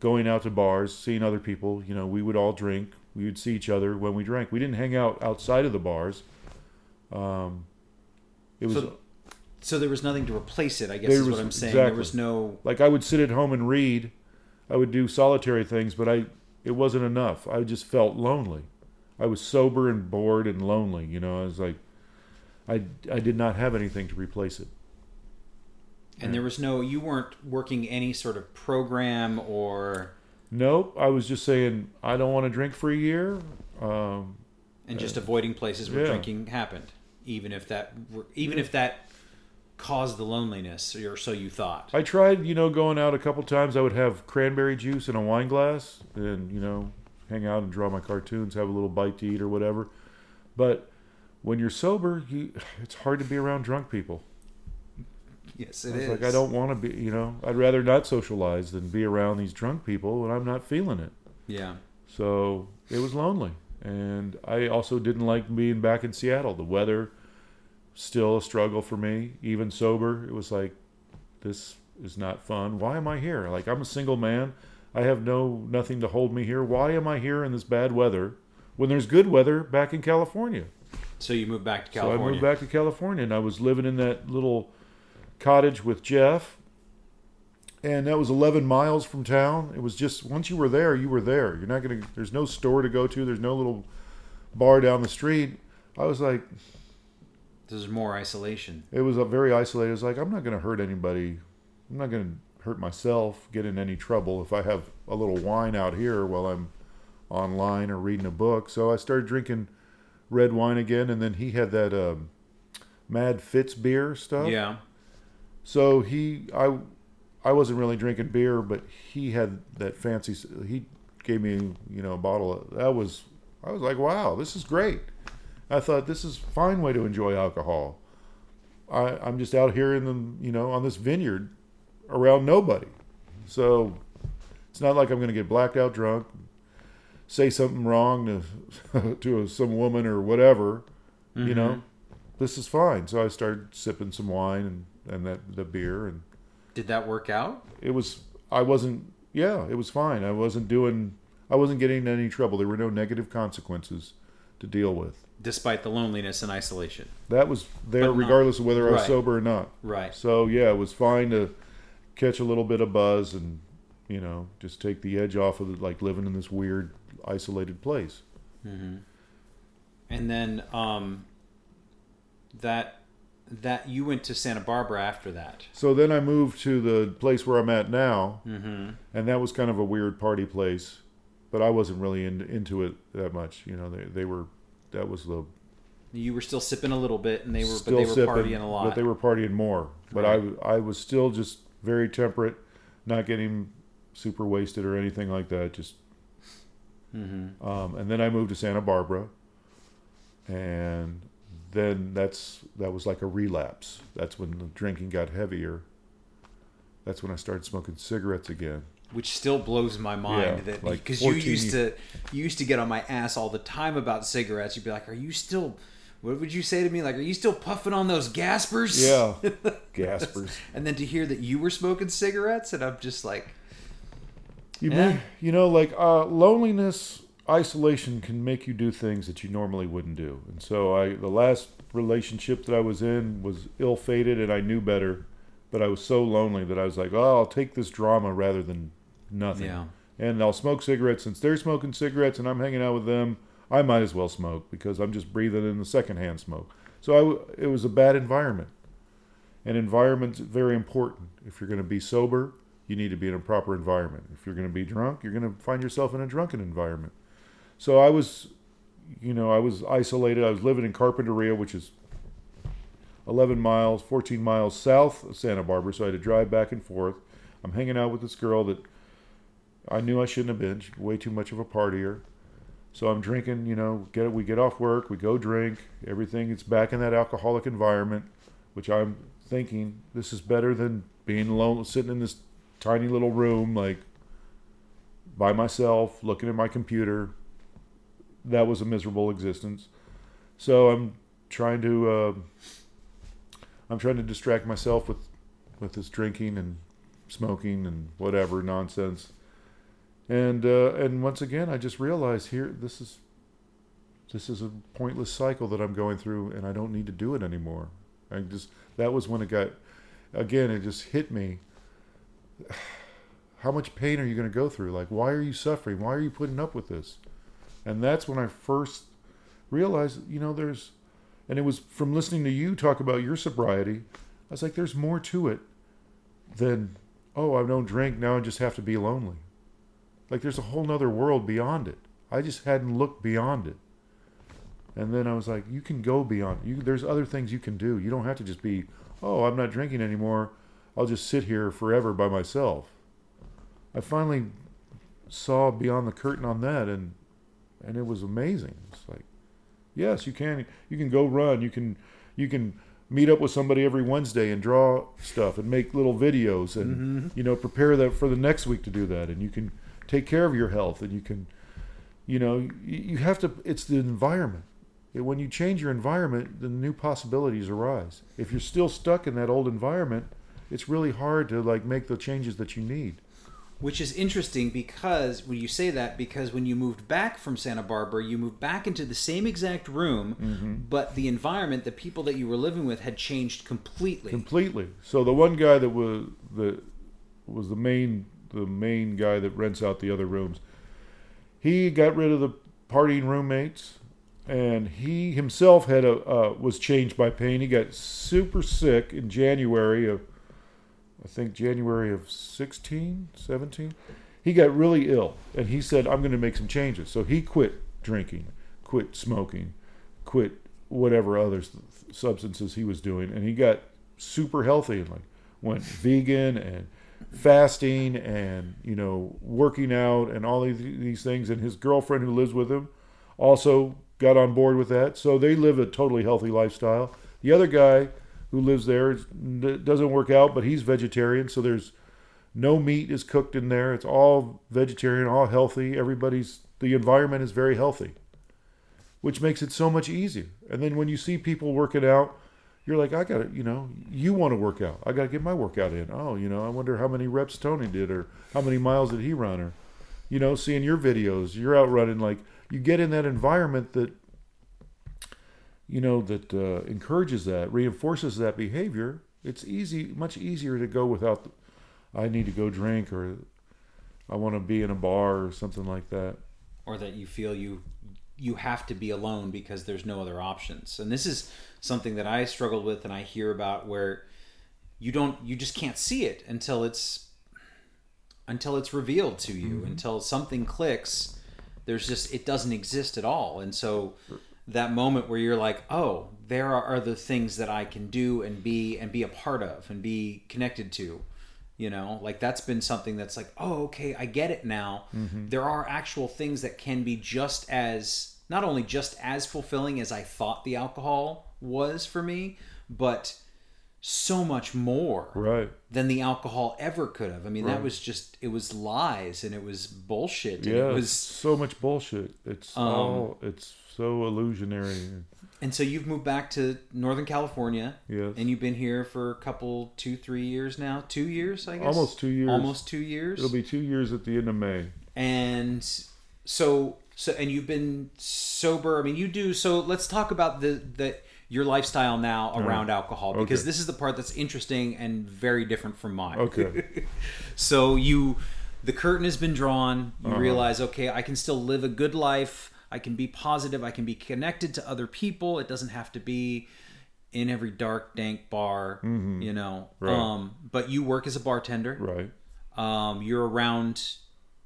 B: going out to bars, seeing other people. You know, we would all drink. We would see each other when we drank. We didn't hang out outside of the bars. Um,
A: it was. So, so there was nothing to replace it. I guess is was, what I'm saying. Exactly. There was no.
B: Like I would sit at home and read. I would do solitary things, but I it wasn't enough. I just felt lonely. I was sober and bored and lonely. You know, I was like, I I did not have anything to replace it.
A: And there was no, you weren't working any sort of program or.
B: Nope. I was just saying, I don't want to drink for a year. Um,
A: and just uh, avoiding places where yeah. drinking happened, even if that, even if that caused the loneliness, or so you thought.
B: I tried, you know, going out a couple times. I would have cranberry juice in a wine glass, and you know, hang out and draw my cartoons, have a little bite to eat or whatever. But when you're sober, you, it's hard to be around drunk people.
A: Yes, it is.
B: Like I don't want to be, you know, I'd rather not socialize than be around these drunk people when I'm not feeling it.
A: Yeah.
B: So it was lonely, and I also didn't like being back in Seattle. The weather still a struggle for me, even sober. It was like this is not fun. Why am I here? Like I'm a single man. I have no nothing to hold me here. Why am I here in this bad weather when there's good weather back in California?
A: So you moved back to California.
B: So I moved back to California, and I was living in that little cottage with Jeff, and that was 11 miles from town. It was just once you were there, you were there. You're not gonna. There's no store to go to. There's no little bar down the street. I was like,
A: There's more isolation.
B: it was a very isolated. I was like, I'm not gonna hurt anybody. I'm not gonna hurt myself, get in any trouble if I have a little wine out here while I'm online or reading a book. So I started drinking red wine again, and then he had that um, Mad Fritz beer stuff.
A: Yeah.
B: So he, I, I wasn't really drinking beer, but he had that fancy. He gave me, you know, a bottle. Of, that was, I was like, wow, this is great. I thought this is a fine way to enjoy alcohol. I, I'm just out here in the, you know, on this vineyard, around nobody. So it's not like I'm going to get blacked out drunk, say something wrong to [LAUGHS] to some woman or whatever. You know, mm-hmm. this is fine. So I started sipping some wine and and that the beer and
A: Did that work out?
B: it was I wasn't yeah it was fine I wasn't doing I wasn't getting in any trouble there were no negative consequences to deal with
A: Despite the loneliness and isolation.
B: that was there
A: But not-
B: regardless of whether I was
A: right.
B: sober or not
A: Right.
B: so yeah it was fine to catch a little bit of buzz and you know just take the edge off of like living in this weird isolated place
A: And then um, that that you went to Santa Barbara after that.
B: so then I moved to the place where I'm at now
A: Mm-hmm.
B: and that was kind of a weird party place but I wasn't really in, into it that much you know they, they were that was the
A: You were still sipping a little bit, and they were, but they were
B: sipping,
A: partying a lot.
B: But they were partying more. But I, I was still just very temperate, not getting super wasted or anything like that. Just,
A: mm-hmm.
B: um, and then I moved to Santa Barbara, and then that's that was like a relapse. That's when the drinking got heavier. That's when I started smoking cigarettes again.
A: Which still blows my mind
B: Yeah,
A: that
B: like
A: because you used to you used to get on my ass all the time about cigarettes. You'd be like, "Are you still?" What would you say to me? Like, "Are you still puffing on those gaspers?"
B: Yeah, [LAUGHS] gaspers.
A: And then to hear that you were smoking cigarettes, and I'm just like,
B: You may, you know, like uh, loneliness, isolation can make you do things that you normally wouldn't do. And so I, the last relationship that I was in was ill-fated, and I knew better, but I was so lonely that I was like, oh, I'll take this drama rather than nothing.
A: yeah,
B: And I'll smoke cigarettes since they're smoking cigarettes and I'm hanging out with them. I might as well smoke because I'm just breathing in the secondhand smoke. So I w it was a bad environment. And environment's very important. If you're going to be sober, you need to be in a proper environment. If you're going to be drunk, you're going to find yourself in a drunken environment. So I was, you know, I was isolated. I was living in Carpinteria, which is 11 miles, 14 miles south of Santa Barbara. So I had to drive back and forth. I'm hanging out with this girl that I knew I shouldn't have been. Way too much of a partier. So I'm drinking, you know, get we get off work, we go drink, everything it's back in that alcoholic environment, which I'm thinking this is better than being alone sitting in this tiny little room like by myself, looking at my computer. That was a miserable existence. So I'm trying to uh, I'm trying to distract myself with with this drinking and smoking and whatever nonsense. And uh, and once again, I just realized here this is this is a pointless cycle that I'm going through, and I don't need to do it anymore. I just that was when it got again. It just hit me. [SIGHS] How much pain are you going to go through? Like, why are you suffering? Why are you putting up with this? And that's when I first realized, you know, there's, and it was from listening to you talk about your sobriety. I was like, there's more to it than, oh, I don't drink now. I just have to be lonely. Like, there's a whole nother world beyond it. I just hadn't looked beyond it. And then I was like, you can go beyond. You, there's other things you can do. You don't have to just be, oh, I'm not drinking anymore. I'll just sit here forever by myself. I finally saw beyond the curtain on that, and and it was amazing. It's like, yes, you can. You can go run. You can you can meet up with somebody every Wednesday and draw stuff and make little videos and mm-hmm. you know prepare that for the next week to do that. And you can take care of your health and you can, you know, you, have to. It's the environment. When you change your environment, the new possibilities arise. If you're still stuck in that old environment, it's really hard to like make the changes that you need.
A: Which is interesting because when you say that, because when you moved back from Santa Barbara, you moved back into the same exact room,
B: Mm-hmm.
A: but the environment, the people that you were living with, had changed completely.
B: completely. So the one guy that was the was the main the main guy that rents out the other rooms. He got rid of the partying roommates, and he himself had a uh, was changed by pain. He got super sick in January of I think January of 16, 17. He got really ill, and he said, "I'm going to make some changes." So he quit drinking, quit smoking, quit whatever other substances he was doing, and he got super healthy and like went vegan and fasting and you know working out and all these, these things. And his girlfriend who lives with him also got on board with that. So they live a totally healthy lifestyle. The other guy who lives there doesn't work out, but he's vegetarian. So there's no meat is cooked in there. It's all vegetarian, all healthy. Everybody's the environment is very healthy, which makes it so much easier. And then when you see people working out, you're like, I got to, you know, you want to work out. I got to get my workout in. Oh, you know, I wonder how many reps Tony did or how many miles did he run or, you know, seeing your videos, you're out running. Like you get in that environment that, you know, that uh, encourages that, reinforces that behavior. It's easy, much easier to go without. The, I need to go drink or I want to be in a bar or something like that.
A: or that you feel you you have to be alone because there's no other options. And this is something that i struggled with and i hear about where you don't you just can't see it until it's until it's revealed to you. Mm-hmm. Until something clicks there's just it doesn't exist at all. And so that moment where you're like oh there are other things that i can do and be and be a part of and be connected to you know like that's been something that's like oh okay i get it now there are actual things that can be just as not only just as fulfilling as i thought the alcohol was for me but so much more
B: Right.
A: than the alcohol ever could have i mean that was just it was lies and it was bullshit and
B: Yeah.
A: it was
B: so much bullshit. It's
A: Um,
B: all. It's so illusionary.
A: And so you've moved back to northern california
B: Yes.
A: and you've been here for a couple two three years now two years i guess
B: Almost two years.
A: almost two years
B: It'll be two years at the end of May.
A: and so so and you've been sober i mean you do so let's talk about the the your lifestyle now around alcohol because
B: Okay.
A: this is the part that's interesting and very different from mine
B: Okay. [LAUGHS]
A: so you the curtain has been drawn you
B: Uh-huh.
A: realize okay i can still live a good life i can be positive i can be connected to other people it doesn't have to be in every dark dank bar you know
B: Mm-hmm. Right.
A: um but you work as a bartender
B: Right.
A: um, you're around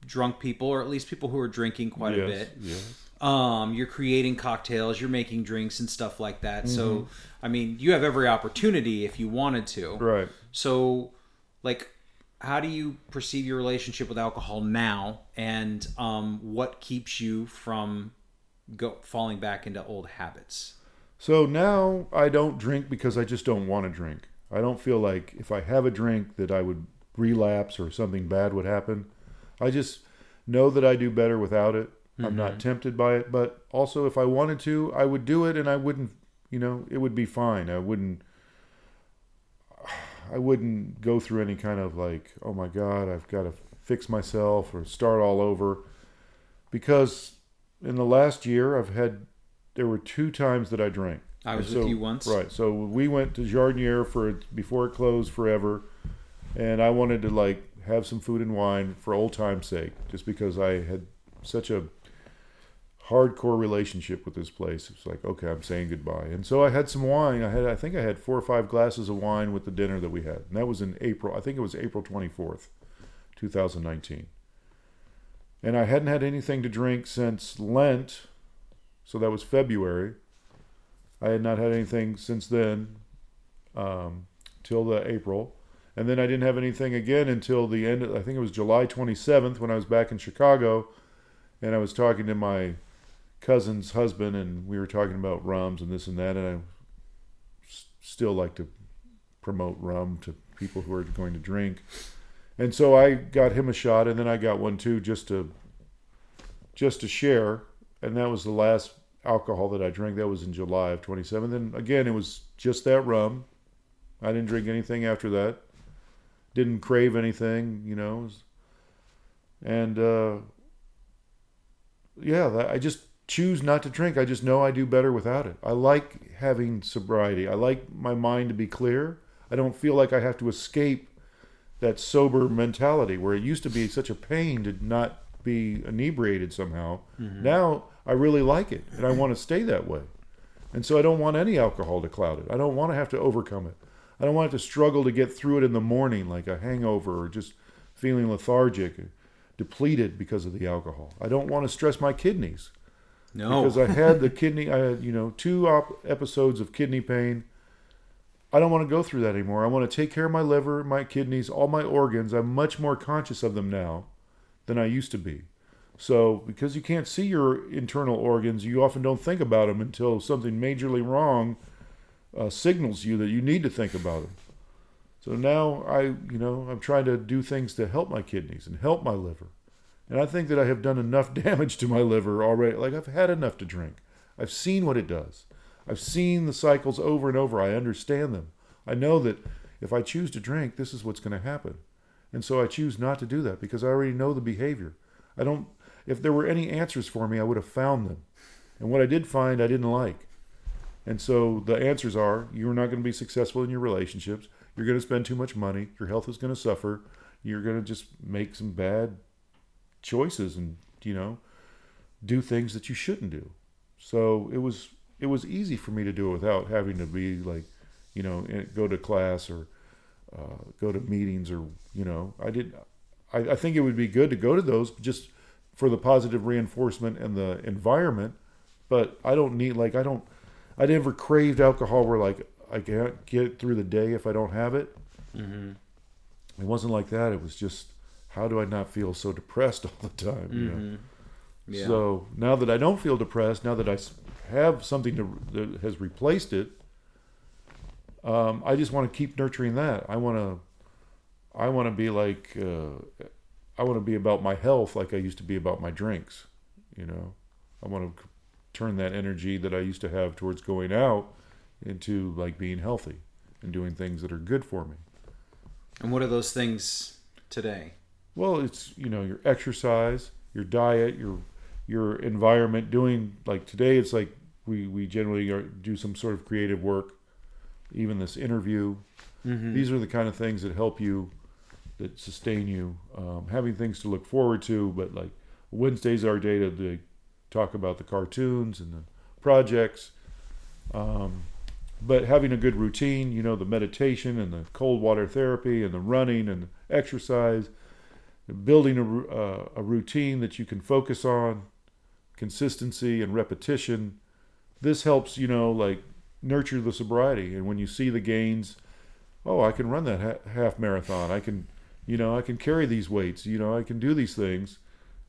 A: drunk people or at least people who are drinking quite a bit
B: Yes.
A: um, you're creating cocktails you're making drinks and stuff like that
B: Mm-hmm.
A: so i mean you have every opportunity if you wanted to
B: Right.
A: so like how do you perceive your relationship with alcohol now and um, what keeps you from go falling back into old habits
B: So now I don't drink because I just don't want to drink. I don't feel like if I have a drink that I would relapse or something bad would happen. I just know that I do better without it. I'm not tempted by it, but also if I wanted to, I would do it and I wouldn't, you know, it would be fine. I wouldn't I wouldn't go through any kind of like, oh my god, I've got to fix myself or start all over because in the last year I've had there were two times that I drank.
A: i was
B: And
A: with
B: so-
A: you once
B: Right. So we went to Jardiniere for before it closed forever, and I wanted to like have some food and wine for old time's sake, just because I had such a hardcore relationship with this place. It's like, okay, I'm saying goodbye. And so I had some wine. I had, I think I had four or five glasses of wine with the dinner that we had. And that was in April. I think it was April 24th, 2019. And I hadn't had anything to drink since Lent. So that was February. I had not had anything since then, um, till the April. And then I didn't have anything again until the end. Of, I think it was July 27th when I was back in Chicago, and I was talking to my cousin's husband, and we were talking about rums and this and that. And I still like to promote rum to people who are going to drink. And so I got him a shot, and then I got one too, just to just to share. And that was the last alcohol that I drank. That was in July of 27. Then again, it was just that rum. I didn't drink anything after that. Didn't crave anything, you know. And uh, yeah, I just choose not to drink. I just know I do better without it. I like having sobriety. I like my mind to be clear. I don't feel like I have to escape that sober mentality where it used to be such a pain to not be inebriated somehow. Mm-hmm. Now I really like it and I want to stay that way. And so I don't want any alcohol to cloud it. I don't want to have to overcome it. I don't want it to struggle to get through it in the morning like a hangover or just feeling lethargic, depleted because of the alcohol. I don't want to stress my kidneys
A: No.
B: because I had the kidney. I had you know two op- episodes of kidney pain. I don't want to go through that anymore. I want to take care of my liver, my kidneys, all my organs. I'm much more conscious of them now than I used to be. So, because you can't see your internal organs, you often don't think about them until something majorly wrong uh, signals you that you need to think about them. So now I, you know, I'm trying to do things to help my kidneys and help my liver. And I think that I have done enough [LAUGHS] damage to my liver already. Like I've had enough to drink. I've seen what it does. I've seen the cycles over and over. I understand them. I know that if I choose to drink, this is what's going to happen. And so I choose not to do that because I already know the behavior. I don't if there were any answers for me, I would have found them. And what I did find I didn't like. And so the answers are you're not going to be successful in your relationships. You're going to spend too much money. Your health is going to suffer. You're going to just make some bad choices and, you know, do things that you shouldn't do. So it was it was easy for me to do it without having to be like, you know, go to class or uh, go to meetings or, you know, I did. I, I think it would be good to go to those just for the positive reinforcement and the environment. But I don't need like I don't. I never craved alcohol where like I can't get through the day if I don't have it.
A: mm-hmm.
B: It wasn't like that. It was just how do I not feel so depressed [LAUGHS] all the time? You know?
A: Mm-hmm. Yeah.
B: So now that I don't feel depressed, now that I have something to, that has replaced it, um, I just want to keep nurturing that. I want to, I want to be like, uh, I want to be about my health like I used to be about my drinks. You know, I want to turn that energy that I used to have towards going out into like being healthy and doing things that are good for me.
A: and what are those things today?
B: Well, it's you know your exercise, your diet, your your environment. Doing like today, it's like we we generally are, do some sort of creative work. Even this interview,
A: Mm-hmm.
B: these are the kind of things that help you, that sustain you. Um, having things to look forward to, but like Wednesdays are our day to, to talk about the cartoons and the projects. Um, but having a good routine, you know, the meditation and the cold water therapy and the running and the exercise, building a, uh, a routine that you can focus on, consistency and repetition. This helps, you know, like nurture the sobriety. And when you see the gains, oh, I can run that ha- half marathon. I can, you know, I can carry these weights. You know, I can do these things.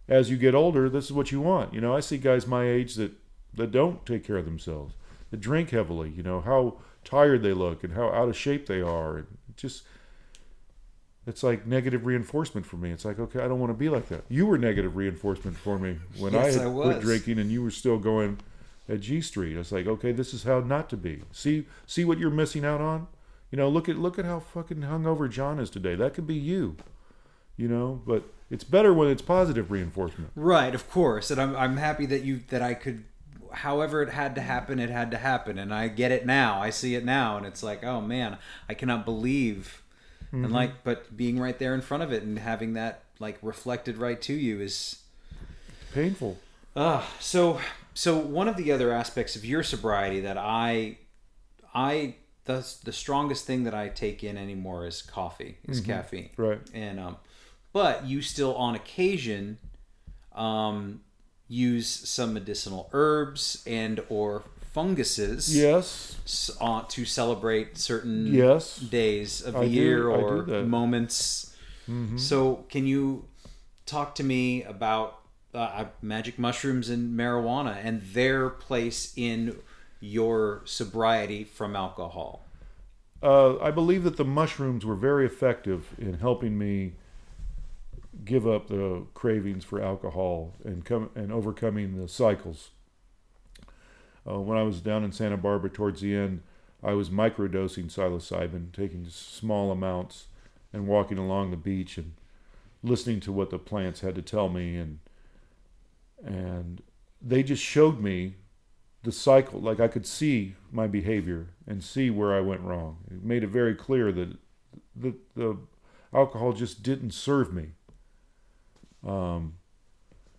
B: As you get older, this is what you want. You know, I see guys my age that that don't take care of themselves, that drink heavily. You know how tired they look and how out of shape they are. And just it's like negative reinforcement for me. It's like, okay, I don't want to be like that. You were negative reinforcement for me when
A: Yes,
B: I had
A: I
B: quit drinking and you were still going at G Street. It's like, okay, this is how not to be. See see what you're missing out on? You know, look at look at how fucking hungover John is today. That could be you. You know, but it's better when it's positive reinforcement.
A: Right, of course, and I'm I'm happy that you that I could, however it had to happen, it had to happen, and I get it now. I see it now, and it's like, oh man, I cannot believe, and like, but being right there in front of it and having that like reflected right to you is
B: Painful.
A: Ah, so so one of the other aspects of your sobriety that I I the the strongest thing that I take in anymore is coffee, is caffeine.
B: Right.
A: And um but you still on occasion um use some medicinal herbs and or funguses
B: Yes.
A: uh, to celebrate certain
B: Yes.
A: days of the
B: I
A: year
B: do
A: or
B: that. Mm-hmm.
A: moments. So, can you talk to me about uh, magic mushrooms and marijuana and their place in your sobriety from alcohol?
B: Uh, I believe that the mushrooms were very effective in helping me give up the cravings for alcohol and come and overcoming the cycles. Uh, when I was down in Santa Barbara towards the end, I was microdosing psilocybin, taking small amounts and walking along the beach and listening to what the plants had to tell me and and they just showed me the cycle like I could see my behavior and see where I went wrong. It made it very clear that the the alcohol just didn't serve me. Um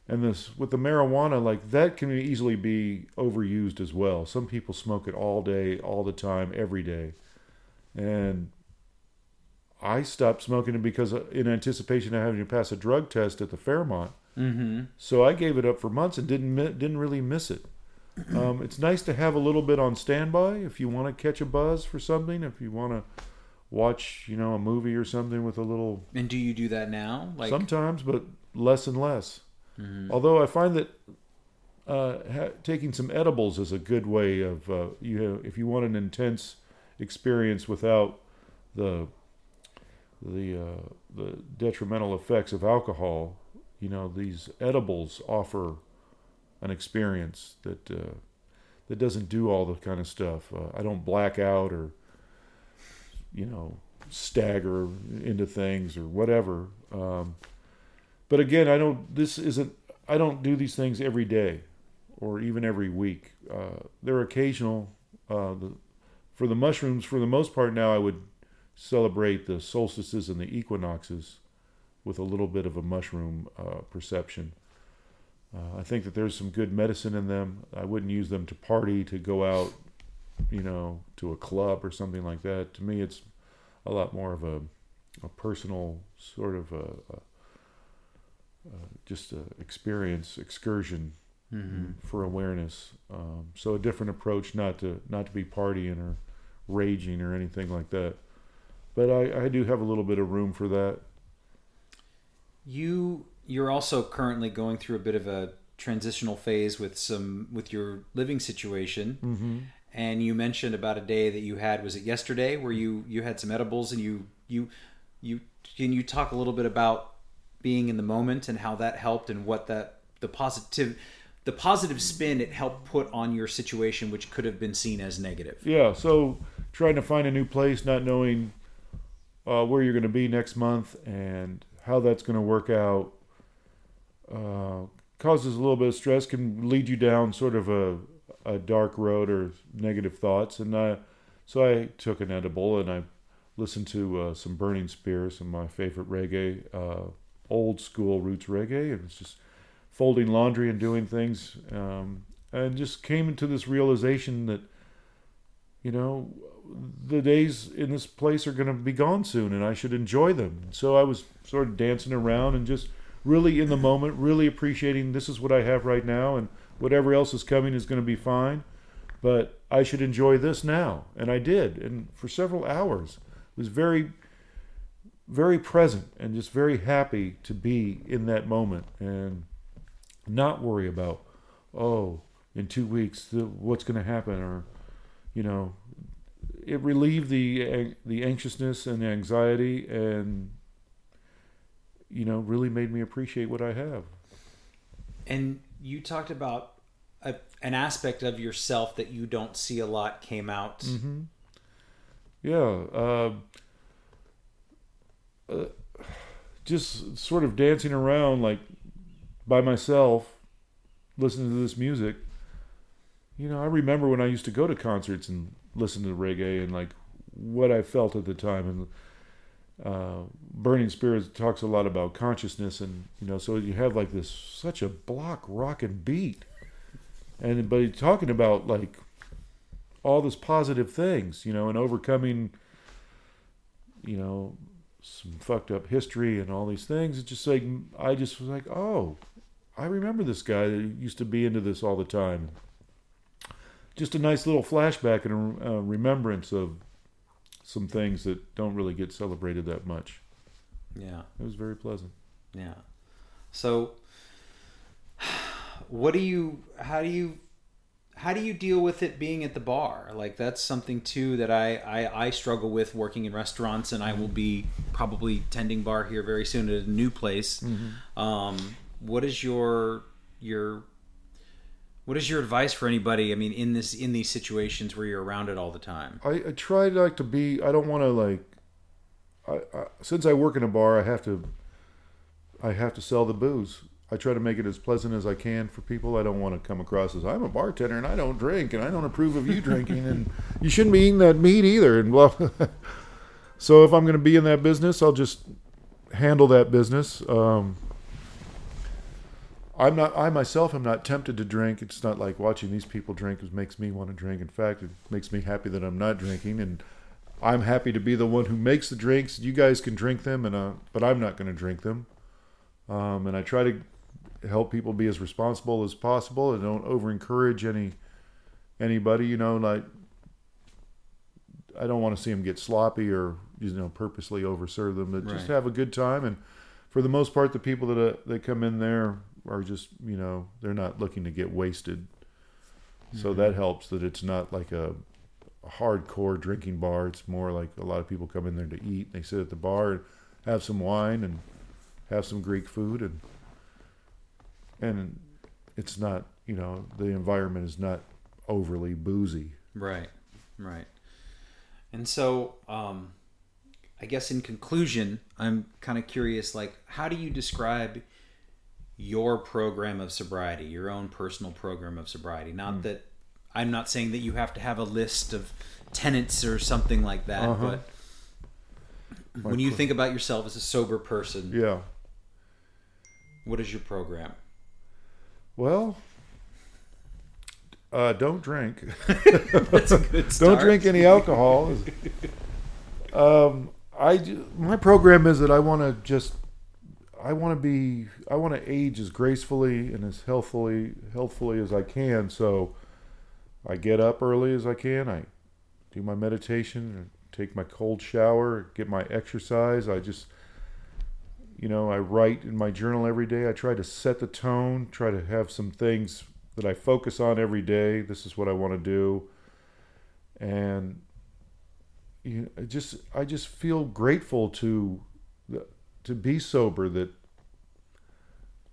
B: and this with the marijuana like that can easily be overused as well. Some people smoke it all day, all the time, every day. And I stopped smoking it because uh, in anticipation of having to pass a drug test at the Fairmont.
A: Mm-hmm.
B: So I gave it up for months and didn't didn't really miss it. [CLEARS THROAT] Um, it's nice to have a little bit on standby if you want to catch a buzz for something. If you want to watch, you know, a movie or something with a little.
A: And do you do that now? Like
B: sometimes, but less and less.
A: Mhm.
B: Although I find that uh, ha- taking some edibles is a good way of uh, you know, if you want an intense experience without the the uh, the detrimental effects of alcohol. You know, these edibles offer an experience that uh, that doesn't do all the kind of stuff. Uh, I don't black out or you know stagger into things or whatever. Um, but again, I don't. This isn't. I don't do these things every day, or even every week. Uh, they're occasional. Uh, the, for the mushrooms, for the most part, now I would celebrate the solstices and the equinoxes with a little bit of a mushroom uh, perception. Uh, I think that there's some good medicine in them. I wouldn't use them to party, to go out, you know, to a club or something like that. To me, it's a lot more of a, a personal sort of a, a, a just a experience excursion
A: Mhm.
B: for awareness. Um, so a different approach, not to not to be partying or raging or anything like that. But I, I do have a little bit of room for that.
A: You you're also currently going through a bit of a transitional phase with some with your living situation.
B: Mm-hmm.
A: And you mentioned about a day that you had was it yesterday where you you had some edibles and you you you can you talk a little bit about being in the moment and how that helped and what that the positive the positive spin it helped put on your situation which could have been seen as negative.
B: Yeah. So trying to find a new place, not knowing uh, where you're going to be next month and how that's going to work out, uh, causes a little bit of stress. Can lead you down sort of a a dark road or negative thoughts. And I, so I took an edible and I listened to uh, some Burning Spears of my favorite reggae, uh, old school roots reggae. and just folding laundry and doing things, um, and just came into this realization that, you know, the days in this place are going to be gone soon, and I should enjoy them. So I was sort of dancing around and just really in the moment, really appreciating this is what I have right now, and whatever else is coming is going to be fine. But I should enjoy this now, and I did, and for several hours, it was very, very present and just very happy to be in that moment and not worry about, oh, in two weeks the, what's going to happen, or you know, it relieved the the anxiousness and the anxiety, and you know, really made me appreciate what I have.
A: And you talked about a, an aspect of yourself that you don't see a lot came out.
B: Mm-hmm. Yeah. Uh, just sort of dancing around like by myself, listening to this music. You know, I remember when I used to go to concerts and listen to reggae and like what I felt at the time. And uh, Burning Spears talks a lot about consciousness, and you know, so you have like this such a block rocking beat, and but he's talking about like all this positive things, you know, and overcoming, you know, some fucked up history and all these things. It's just like I just was like, oh, I remember this guy that used to be into this all the time. Just a nice little flashback and a uh, remembrance of some things that don't really get celebrated that much.
A: Yeah.
B: It was very pleasant.
A: Yeah. So [SIGHS] what do you how do you how do you deal with it being at the bar? Like that's something too that I, I, I struggle with working in restaurants and I will be probably tending bar here very soon at a new place. Um, what is your your what is your advice for anybody? I mean, in this in these situations where you're around it all the time.
B: I, I try like to be. I don't want to like. I, I since I work in a bar, I have to I have to sell the booze. I try to make it as pleasant as I can for people. I don't want to come across as I'm a bartender and I don't drink and I don't approve of you drinking and [LAUGHS] you shouldn't be eating that meat either and blah. [LAUGHS] so if I'm going to be in that business, I'll just handle that business. Um, I'm not. I myself am not tempted to drink. It's not like watching these people drink makes me want to drink. In fact, it makes me happy that I'm not drinking, and I'm happy to be the one who makes the drinks. You guys can drink them, and uh, but I'm not going to drink them. Um, and I try to help people be as responsible as possible, and don't over encourage any anybody. You know, like I don't want to see them get sloppy or you know purposely overserve them, but just have a good time. And for the most part, the people that uh, that come in there are just you know they're not looking to get wasted. So that helps that it's not like a, a hardcore drinking bar. It's more like a lot of people come in there to eat. They sit at the bar and have some wine and have some Greek food and and it's not you know the environment is not overly boozy.
A: Right, right. And so, um, I guess in conclusion, I'm kind of curious like, how do you describe your program of sobriety, your own personal program of sobriety? Not that I'm not saying that you have to have a list of tenants or something like that,
B: Uh-huh.
A: but when you think about yourself as a sober person,
B: Yeah.
A: what is your program?
B: Well, uh, don't drink. [LAUGHS]
A: That's a good
B: don't drink any alcohol. [LAUGHS] um, I my program is that I want to just I want to be I want to age as gracefully and as healthfully healthfully as I can. So I get up early as I can. I do my meditation, take my cold shower, get my exercise. I just you know, I write in my journal every day. I try to set the tone, try to have some things that I focus on every day. This is what I want to do. And you know, I just I just feel grateful to to be sober that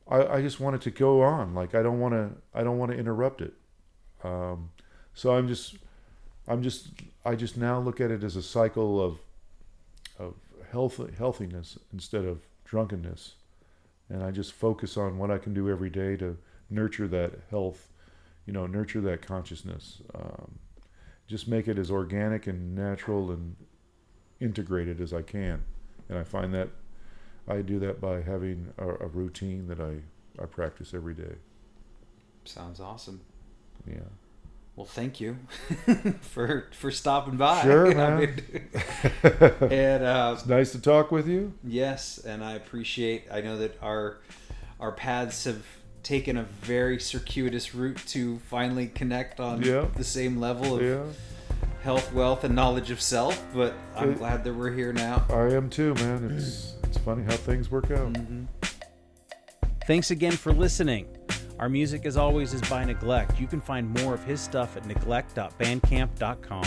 B: I, I just want it to go on. Like I don't want to I don't want to interrupt it. Um, so I'm just I'm just I just now look at it as a cycle of of health healthiness instead of drunkenness, and I just focus on what I can do every day to nurture that health, you know, nurture that consciousness. Um, just make it as organic and natural and integrated as I can, and I find that I do that by having a, a routine that I I practice every day.
A: Sounds awesome.
B: Yeah.
A: Well, thank you [LAUGHS] for for stopping by.
B: Sure, [LAUGHS]
A: I
B: man.
A: mean, [LAUGHS] and uh,
B: Nice to talk with you.
A: yes, and I appreciate. I know that our our paths have taken a very circuitous route to finally connect on
B: Yeah.
A: the same level of
B: Yeah,
A: health, wealth, and knowledge of self. But I'm
B: It-
A: glad that we're here now.
B: I am too, man. It's it's funny how things work out.
C: Thanks again for listening. Our music, as always, is by Neglect. You can find more of his stuff at neglect.bandcamp.com.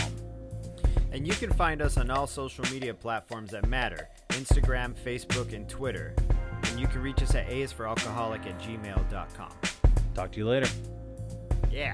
D: And you can find us on all social media platforms that matter Instagram, Facebook, and Twitter. And you can reach us at aisforalcoholic at gmail.com.
C: Talk to you later.
D: Yeah.